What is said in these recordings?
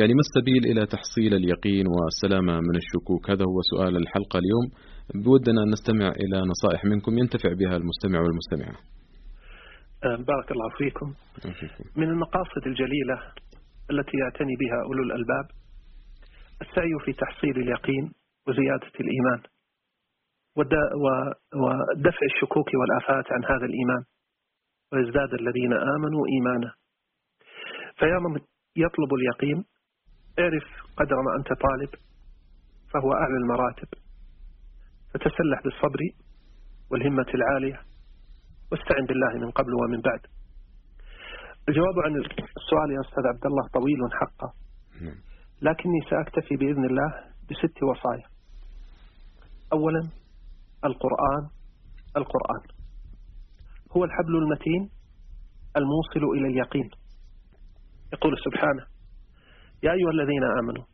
يعني ما السبيل إلى تحصيل اليقين والسلامة من الشكوك؟ هذا هو سؤال الحلقة اليوم. بودنا أن نستمع إلى نصائح منكم. ينتفع بها المستمع والمستمعة. آه، بارك الله فيكم. من المقاصد الجليلة التي يعتني بها أولو الألباب السعي في تحصيل اليقين وزيادة الإيمان ودفع الشكوك والآفات عن هذا الإيمان ويزداد الذين آمنوا إيمانا. فيا من يطلب اليقين اعرف قدر ما أنت طالب فهو أعلى المراتب. فتسلح بالصبر والهمة العالية واستعن بالله من قبل ومن بعد. الجواب عن السؤال يا أستاذ عبد الله طويل حقا نعم. لكني سأكتفي بإذن الله بست وصايا. أولا القرآن القرآن. هو الحبل المتين الموصل إلى اليقين. يقول سبحانه يا أيها الذين آمنوا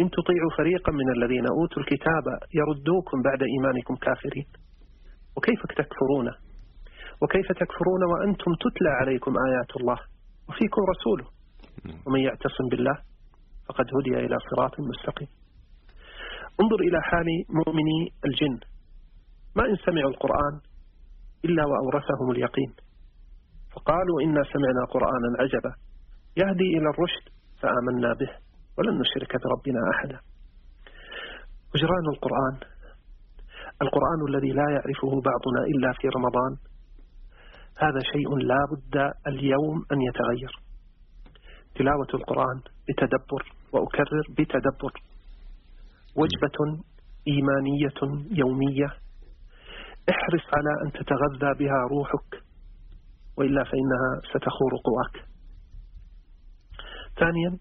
إن تطيعوا فريقا من الذين أوتوا الكتاب يردوكم بعد إيمانكم كافرين. وكيف تكفرون؟ وكيف تكفرون وأنتم تتلى عليكم آيات الله وفيكم رسوله؟ ومن يعتصم بالله فقد هدي إلى صراط مستقيم. انظر إلى حال مؤمني الجن. ما إن سمعوا القرآن إلا وأورثهم اليقين. فقالوا إنا سمعنا قرآنا عجبا. يهدي إلى الرشد فآمنا به ولن نشرك بربنا أحدا. وجران القرآن. القرآن الذي لا يعرفه بعضنا إلا في رمضان. هذا شيء لا بد اليوم أن يتغير. تلاوة القرآن بتدبر وأكرر بتدبر. وجبة إيمانية يومية. احرص على أن تتغذى بها روحك. وإلا فإنها ستخور قواك. ثانيا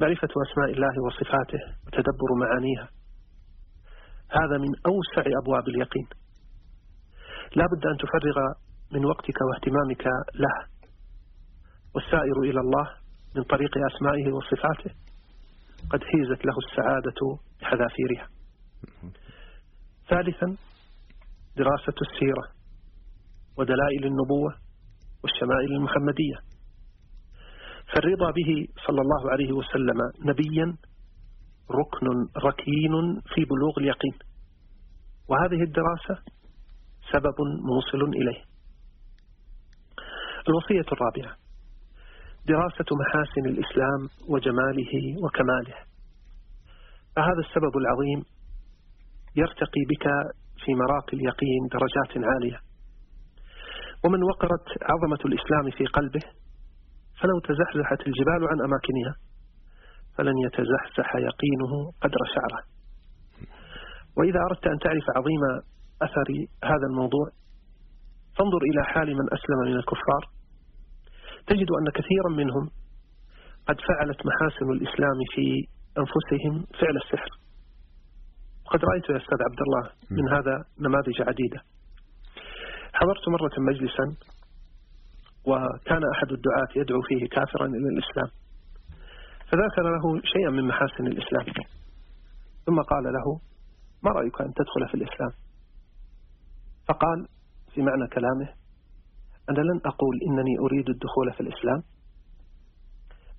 معرفة أسماء الله وصفاته وتدبر معانيها. هذا من أوسع أبواب اليقين. لا بد أن تفرغ من وقتك واهتمامك له. والسائر إلى الله من طريق أسمائه وصفاته قد حيزت له السعادة بحذافيرها. ثالثا دراسة السيرة ودلائل النبوة والشمائل المحمدية. فالرضا به صلى الله عليه وسلم نبيا ركن ركين في بلوغ اليقين. وهذه الدراسة سبب موصل إليه. الوصية الرابعة دراسة محاسن الإسلام وجماله وكماله. فهذا السبب العظيم يرتقي بك في مراقي اليقين درجات عالية. ومن وقرت عظمة الإسلام في قلبه فلو تزحزحت الجبال عن أماكنها فلن يتزحزح يقينه قدر شعره. وإذا أردت أن تعرف عظيم أثر هذا الموضوع فانظر إلى حال من أسلم من الكفار. تجد أن كثيرا منهم قد فعلت محاسن الإسلام في أنفسهم فعل السحر. وقد رأيت يا أستاذ عبد الله من هذا نماذج عديدة. حضرت مرة مجلسا وكان أحد الدعاة يدعو فيه كافرا إلى الإسلام. فذكر له شيئا من محاسن الإسلام. ثم قال له ما رأيك أن تدخل في الإسلام؟ فقال في معنى كلامه أنا لن أقول إنني أريد الدخول في الإسلام.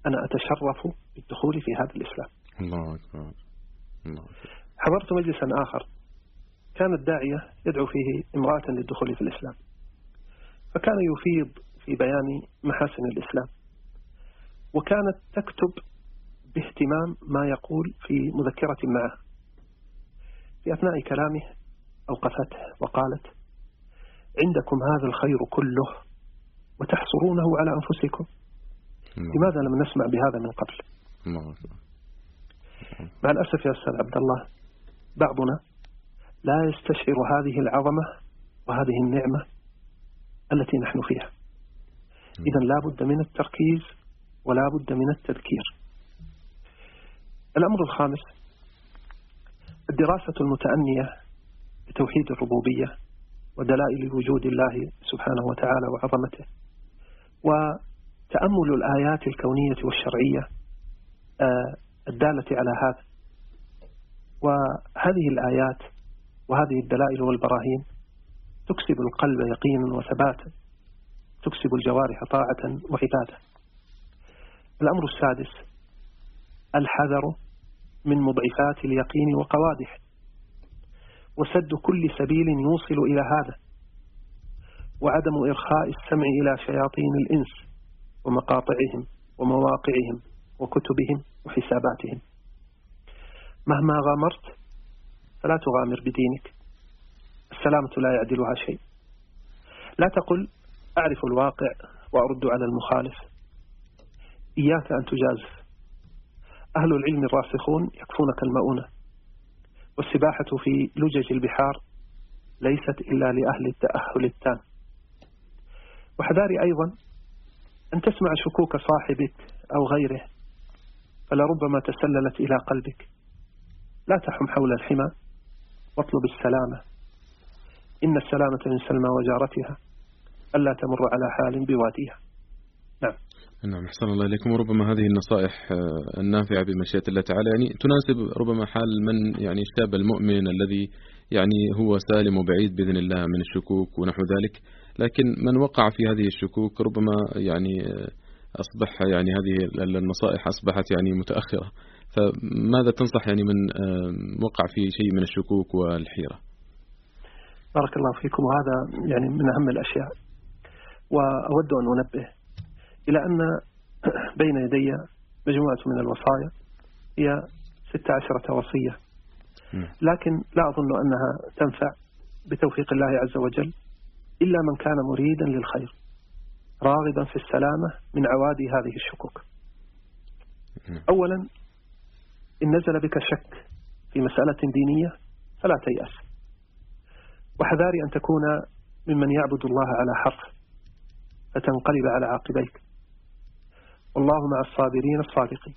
أنا أتشرف بالدخول في هذا الإسلام. الله أكبر. الله حضرت مجلسا آخر. كان الداعية يدعو فيه امرأة للدخول في الإسلام. فكان يفيض في بيان محاسن الإسلام. وكانت تكتب باهتمام ما يقول في مذكرة معه. في أثناء كلامه أوقفته وقالت عندكم هذا الخير كله وتحصرونه على أنفسكم. لماذا لم نسمع بهذا من قبل؟ مع الأسف يا أستاذ عبد الله بعضنا لا يستشعر هذه العظمة وهذه النعمة التي نحن فيها. إذا لا بد من التركيز ولا بد من التذكير. الأمر الخامس الدراسة المتأنية لتوحيد الربوبية ودلائل وجود الله سبحانه وتعالى وعظمته وتأمل الآيات الكونية والشرعية آه، الدالة على هذا. وهذه الآيات وهذه الدلائل والبراهين تكسب القلب يقينا وثباتا. تكسب الجوارح طاعة وعبادة. الأمر السادس الحذر من مضعفات اليقين وقوادحه وسد كل سبيل يوصل إلى هذا. وعدم إرخاء السمع إلى شياطين الإنس ومقاطعهم ومواقعهم وكتبهم وحساباتهم. مهما غامرت فلا تغامر بدينك. السلامة لا يعدلها شيء. لا تقل أعرف الواقع وأرد على المخالف. إياك أن تجازف. أهل العلم الراسخون يكفونك المؤونة. والسباحة في لجج البحار ليست إلا لأهل التأهل التام. وحذاري أيضا أن تسمع شكوك صاحبك أو غيره فلربما تسللت إلى قلبك. لا تحم حول الحمى واطلب السلامة. إن السلامة من سلمى وجارتها. ألا تمر على حال بواديها. نعم. نعم أحسن الله إليكم. وربما هذه النصائح آه، النافعة بمشيئة الله تعالى. يعني تناسب ربما حال من يعني الشاب المؤمن الذي يعني هو سالم وبعيد بإذن الله من الشكوك ونحو ذلك. لكن من وقع في هذه الشكوك ربما يعني آه، أصبح يعني هذه النصائح أصبحت يعني متأخرة. فماذا تنصح يعني من آه، وقع في شيء من الشكوك والحيرة؟ بارك الله فيكم. وهذا يعني من أهم الأشياء. وأود أن أنبه إلى أن بين يدي مجموعة من الوصايا هي ست عشرة وصية. لكن لا أظن أنها تنفع بتوفيق الله عز وجل إلا من كان مريدا للخير راغبا في السلامة من عوادي هذه الشكوك. أولا إن نزل بك شك في مسألة دينية فلا تيأس. وحذاري أن تكون ممن يعبد الله على حرف فتنقلب على عاقبيك والله مع الصابرين الصادقين.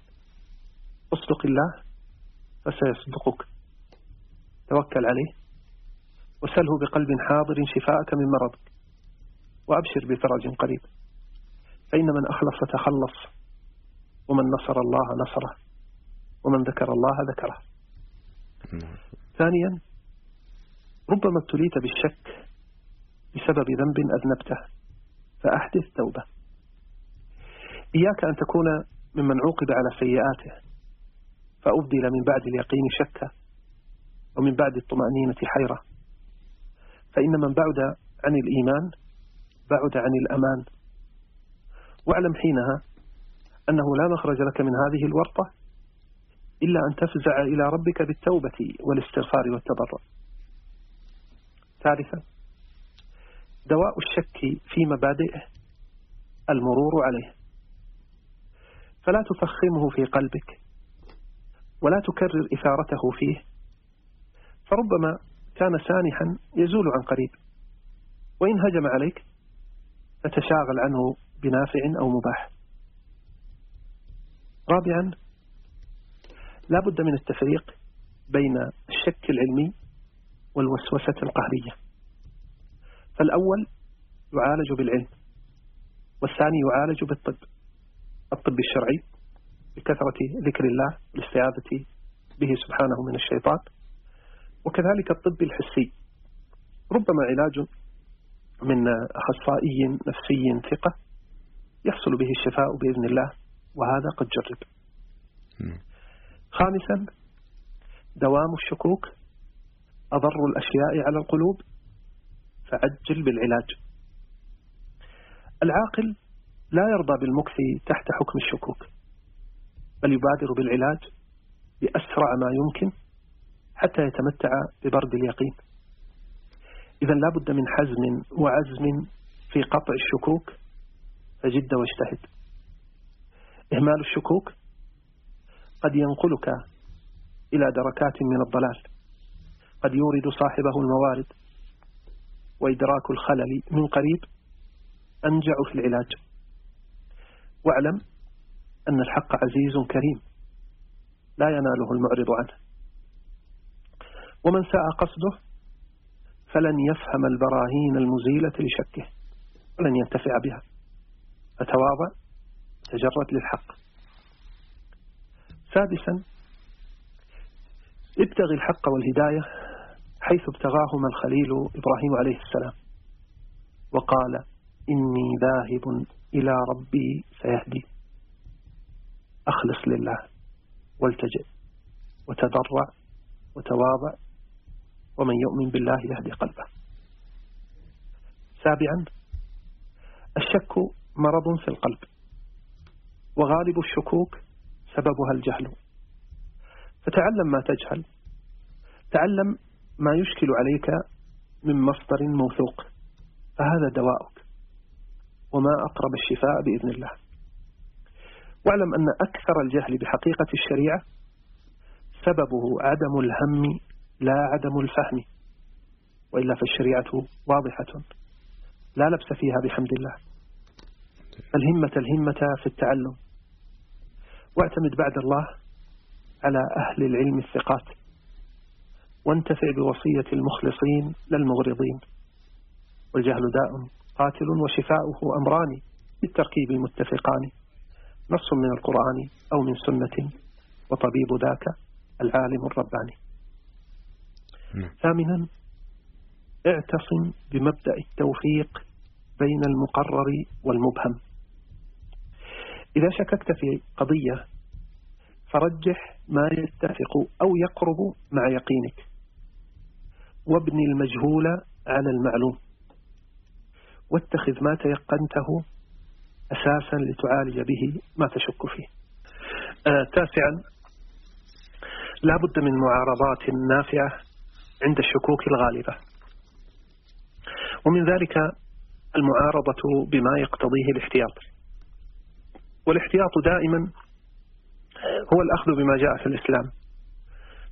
اصدق الله فسيصدقك. توكل عليه وسله بقلب حاضر شفاءك من مرضك. وأبشر بفرج قريب. فإن من أخلص تخلص ومن نصر الله نصره ومن ذكر الله ذكره. ثانيا ربما ابتليت بالشك بسبب ذنب أذنبته. فأحدث توبة. إياك أن تكون ممن عوقب على سيئاته فأبدل من بعد اليقين شكا ومن بعد الطمأنينة حيرة. فإن من بعد عن الإيمان بعد عن الأمان. واعلم حينها أنه لا مخرج لك من هذه الورطة إلا أن تفزع إلى ربك بالتوبة والإستغفار والتضرع. ثالثا دواء الشك في مبادئه المرور عليه. فلا تفخمه في قلبك ولا تكرر إثارته فيه. فربما كان سانحا يزول عن قريب وإن هجم عليك فتشاغل عنه بنافع أو مباح. رابعا لا بد من التفريق بين الشك العلمي والوسوسة القهرية. فالأول يعالج بالعلم والثاني يعالج بالطب. الطب الشرعي بكثرة ذكر الله والاستعاذة به سبحانه من الشيطان. وكذلك الطب الحسي. ربما علاج من أخصائي نفسي ثقة يحصل به الشفاء بإذن الله وهذا قد جرب. خامسا دوام الشكوك أضر الأشياء على القلوب. فعجل بالعلاج. العاقل لا يرضى بالمكث تحت حكم الشكوك بل يبادر بالعلاج بأسرع ما يمكن حتى يتمتع ببرد اليقين. إذا لا بد من حزم وعزم في قطع الشكوك فجد واجتهد. إهمال الشكوك قد ينقلك إلى دركات من الضلال قد يورد صاحبه الموارد. وإدراك الخلل من قريب أنجع في العلاج. واعلم أن الحق عزيز كريم لا يناله المعرض عنه. ومن ساء قصده فلن يفهم البراهين المزيلة لشكه ولن ينتفع بها. فتواضع تجرد للحق. سادسا ابتغي الحق والهداية حيث ابتغاهما الخليل إبراهيم عليه السلام. وقال إني ذاهب إلى ربي سيهدي. أخلص لله والتجئ وتضرع وتواضع ومن يؤمن بالله يهدي قلبه. سابعا الشك مرض في القلب وغالب الشكوك سببها الجهل. فتعلم ما تجهل تعلم ما يشكل عليك من مصدر موثوق فهذا دواؤك وما أقرب الشفاء بإذن الله. واعلم أن أكثر الجهل بحقيقة الشريعة سببه عدم الهم لا عدم الفهم وإلا فالشريعة واضحة. لا لبس فيها بحمد الله. الهمة الهمة في التعلم. واعتمد بعد الله على أهل العلم الثقات. وانتفع بوصية المخلصين للمغرضين. والجهل داء قاتل وشفاؤه أمران بالتركيب المتفقان. نص من القرآن أو من سنة وطبيب ذاك العالم الرباني. نعم. ثامنا اعتصم بمبدأ التوفيق بين المقرر والمبهم. إذا شككت في قضية فرجح ما يتفق أو يقرب مع يقينك. وابن المجهول على المعلوم. واتخذ ما تيقنته أساسا لتعالج به ما تشك فيه. آه تاسعا لا بد من معارضات نافعة عند الشكوك الغالبة. ومن ذلك المعارضة بما يقتضيه الاحتياط. والاحتياط دائما هو الأخذ بما جاء في الإسلام.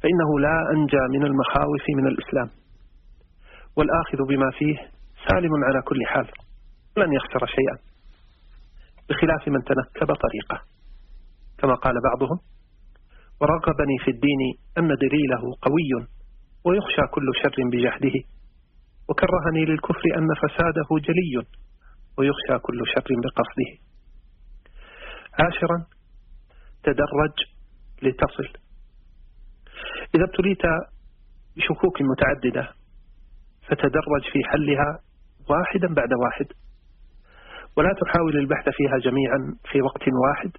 فإنه لا أنجى من المخاوف من الإسلام. والآخذ بما فيه سالم على كل حال. لن يخسر شيئا. بخلاف من تنكب طريقه. كما قال بعضهم ورغبني في الدين أن دليله قوي ويخشى كل شر بجحده وكرهني للكفر أن فساده جلي ويخشى كل شر بقصده. عاشرا تدرج لتصل. إذا ابتليت بشكوك متعددة فتدرج في حلها واحدا بعد واحد. ولا تحاول البحث فيها جميعا في وقت واحد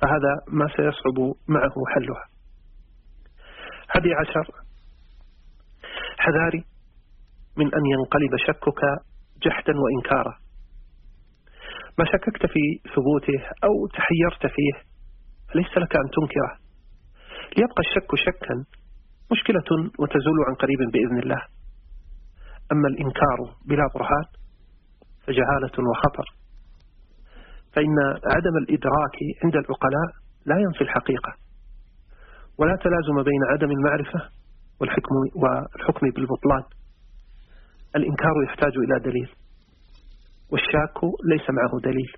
فهذا ما سيصعب معه حلها. هذه عشر. حذاري من أن ينقلب شكك جحدا وإنكارا. ما شككت في ثبوته أو تحيرت فيه فليس لك أن تنكره. ليبقى الشك شكا مشكلة وتزول عن قريب بإذن الله. أما الإنكار بلا برهان فجهالة وخطر. فإن عدم الإدراك عند العقلاء لا ينفي الحقيقة ولا تلازم بين عدم المعرفة والحكم, والحكم بالبطلان. الإنكار يحتاج إلى دليل والشاك ليس معه دليل.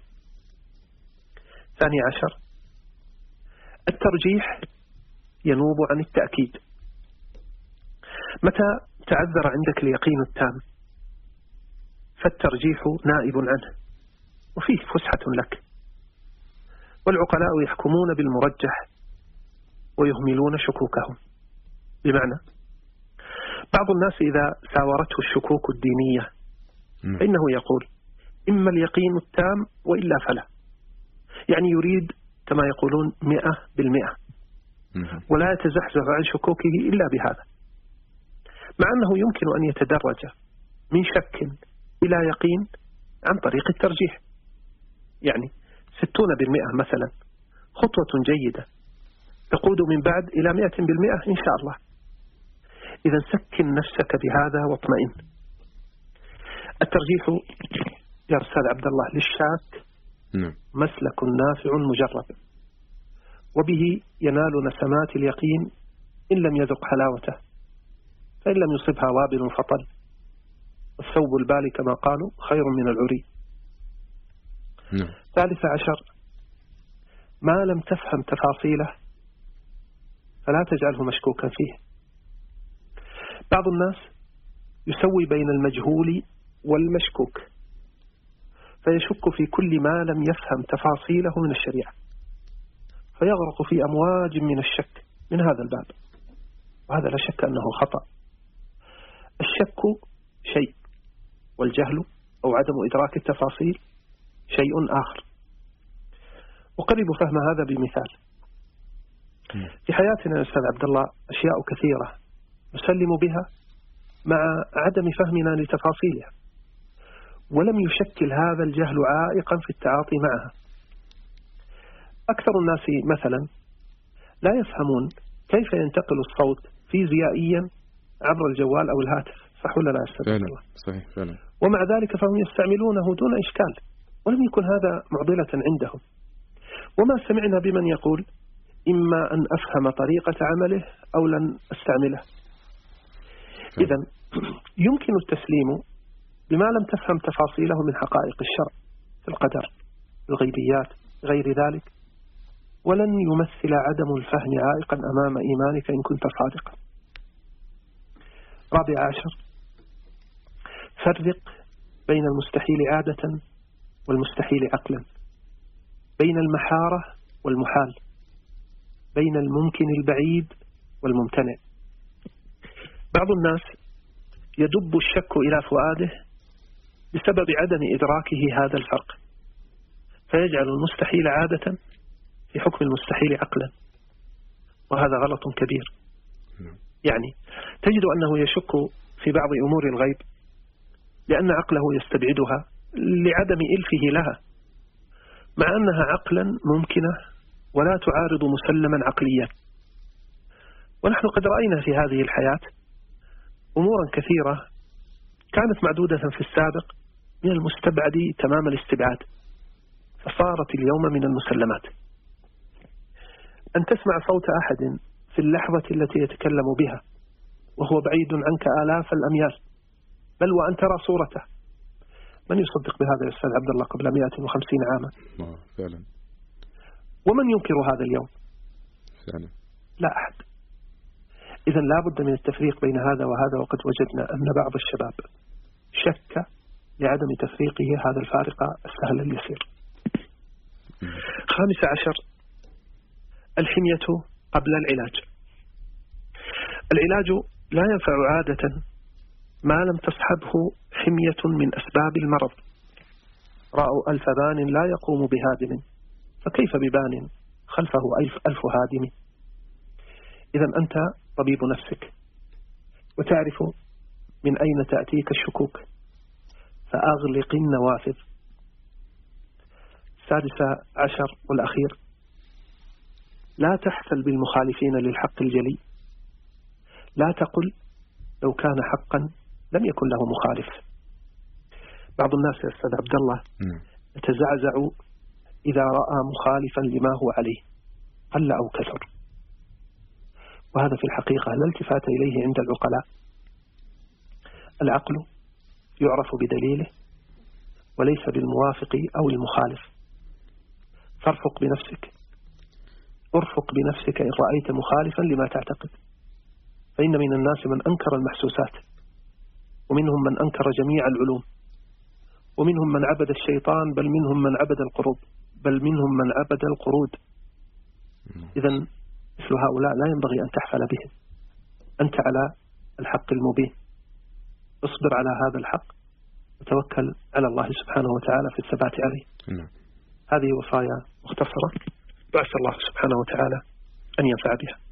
ثاني عشر الترجيح ينوب عن التأكيد. متى تعذر عندك اليقين التام. فالترجيح نائب عنه وفيه فسحة لك. والعقلاء يحكمون بالمرجح ويهملون شكوكهم. بمعنى بعض الناس إذا ساورته الشكوك الدينية فإنه يقول إما اليقين التام وإلا فلا. يعني يريد كما يقولون مئة بالمئة. ولا يتزحزح عن شكوكه إلا بهذا. مع أنه يمكن أن يتدرج من شك إلى يقين عن طريق الترجيح. يعني ستون بالمئة مثلا. خطوة جيدة. تقود من بعد إلى مئة بالمئة إن شاء الله. إذا سكن نفسك بهذا واطمئن. الترجيح يا أستاذ عبد الله للشاك نعم. مسلك نافع مجرب. وبه ينال نسمات اليقين إن لم يذق حلاوته. فإن لم يصبها وابل فطل. الثوب البالي كما قالوا خير من العري. نعم. ثالث عشر. ما لم تفهم تفاصيله فلا تجعله مشكوكا فيه. بعض الناس يسوي بين المجهول والمشكوك فيشك في كل ما لم يفهم تفاصيله من الشريعة فيغرق في أمواج من الشك من هذا الباب وهذا لا شك أنه خطأ. الشك شيء والجهل أو عدم إدراك التفاصيل شيء آخر. أقرب فهم هذا بمثال. في حياتنا يا أستاذ عبد الله أشياء كثيرة نسلم بها مع عدم فهمنا لتفاصيلها ولم يشكل هذا الجهل عائقا في التعاطي معها. أكثر الناس مثلا لا يفهمون كيف ينتقل الصوت فيزيائيا عبر الجوال أو الهاتف. صح ولا لا أستاذ فعلا صحيح فعلا. ومع ذلك فهم يستعملونه دون إشكال ولم يكن هذا معضلة عندهم. وما سمعنا بمن يقول إما أن أفهم طريقة عمله أو لن أستعمله. إذا يمكن التسليم بما لم تفهم تفاصيله من حقائق الشرع في القدر الغيبيات غير ذلك ولن يمثل عدم الفهم عائقا أمام إيمانك إن كنت صادقا. رابع عشر. فرق بين المستحيل عادة والمستحيل عقلا بين المحارة والمحال بين الممكن البعيد والممتنع. بعض الناس يدب الشك إلى فؤاده بسبب عدم إدراكه هذا الفرق فيجعل المستحيل عادة في حكم المستحيل عقلا وهذا غلط كبير. يعني تجد أنه يشك في بعض أمور الغيب لأن عقله يستبعدها لعدم إلفه لها مع أنها عقلا ممكنة ولا تعارض مسلما عقليا. ونحن قد رأينا في هذه الحياة أمورا كثيرة كانت معدودة في السابق من المستبعد تمام الاستبعاد فصارت اليوم من المسلمات. أن تسمع صوت أحد في اللحظة التي يتكلم بها وهو بعيد عنك آلاف الأميال. بل وأن ترى صورته من يصدق بهذا يا أستاذ عبد الله قبل 150 عاما؟ آه، فعلا. ومن ينكر هذا اليوم؟ فعلا. لا أحد. إذا لا بد من التفريق بين هذا وهذا وقد وجدنا أن بعض الشباب شك لعدم تفريقه هذا الفارق السهل اليسير خامس عشر الحمية قبل العلاج. العلاج لا ينفع عادة ما لم تصحبه حمية من أسباب المرض. رأوا ألف بان لا يقوم بهادم. فكيف ببان خلفه ألف, ألف هادم؟ إذا أنت طبيب نفسك وتعرف من أين تأتيك الشكوك. فأغلق النوافذ. السادس عشر والأخير. لا تحفل بالمخالفين للحق الجلي. لا تقل لو كان حقا. لم يكن له مخالف. بعض الناس يا أستاذ عبد الله. يتزعزع إذا رأى مخالفا لما هو عليه. قل أو كثر. وهذا في الحقيقة لا التفات إليه عند العقلاء. العقل يعرف بدليله وليس بالموافق أو المخالف. فارفق بنفسك. ارفق بنفسك إن رأيت مخالفا لما تعتقد. فإن من الناس من أنكر المحسوسات. ومنهم من أنكر جميع العلوم. ومنهم من عبد الشيطان بل منهم من عبد القروب بل منهم من عبد القرود. إذا مثل هؤلاء لا ينبغي أن تحفل بهم. أنت على الحق المبين. اصبر على هذا الحق. وتوكل على الله سبحانه وتعالى في الثبات عليه. نعم. هذه وصايا مختصرة. بعث الله سبحانه وتعالى أن ينفع بها.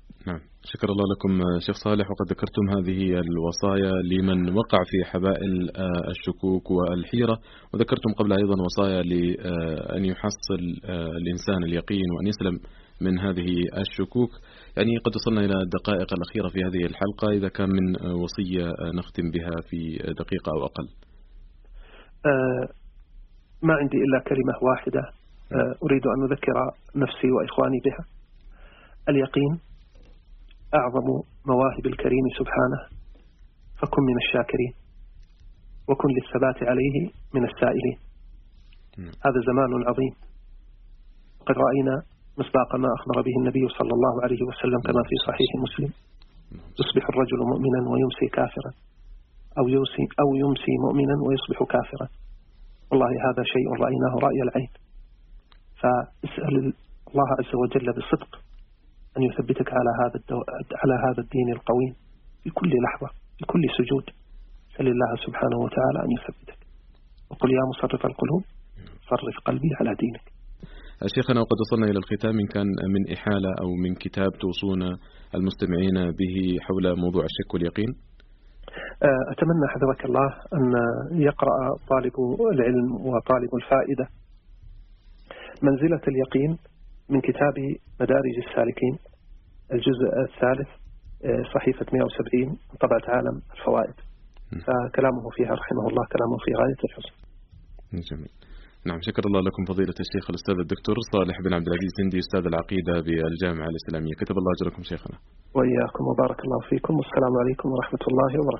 شكر الله لكم شيخ صالح وقد ذكرتم هذه الوصايا لمن وقع في حبائل آه، الشكوك والحيرة وذكرتم قبل أيضا وصايا لأن يحصل آه، الإنسان اليقين وأن يسلم من هذه الشكوك. يعني قد وصلنا إلى الدقائق الأخيرة في هذه الحلقة إذا كان من وصية نختم بها في دقيقة أو أقل. آه، ما عندي إلا كلمة واحدة آه، أريد أن أذكر نفسي وإخواني بها. اليقين أعظم مواهب الكريم سبحانه فكن من الشاكرين وكن للثبات عليه من السائلين. هذا زمان عظيم. قد رأينا مصداق ما أخبر به النبي صلى الله عليه وسلم كما في صحيح مسلم. يصبح الرجل مؤمنا ويمسي كافرا أو يمسي, أو يمسي مؤمنا ويصبح كافرا. والله هذا شيء رأيناه رأي العين. فاسأل الله عز وجل بصدق أن يثبتك على هذا الدو... على هذا الدين القويم في كل لحظة في كل سجود. سل الله سبحانه وتعالى أن يثبتك. وقل يا مصرف القلوب صرف قلبي على دينك. شيخنا وقد وصلنا إلى الختام. إن كان من إحالة أو من كتاب توصون المستمعين به حول موضوع الشك واليقين. آه، أتمنى حفظك الله أن يقرأ طالب العلم وطالب الفائدة. منزلة اليقين من كتاب مدارج السالكين الجزء الثالث آه، صحيفة 170 طبعة عالم الفوائد. فكلامه فيها رحمه الله كلامه في غاية الحسن جميل. نعم شكر الله لكم فضيلة الشيخ الأستاذ الدكتور صالح بن عبد العزيز هندي أستاذ العقيدة بالجامعة الإسلامية. كتب الله أجركم شيخنا. وإياكم وبارك الله فيكم. والسلام عليكم ورحمة الله وبركاته.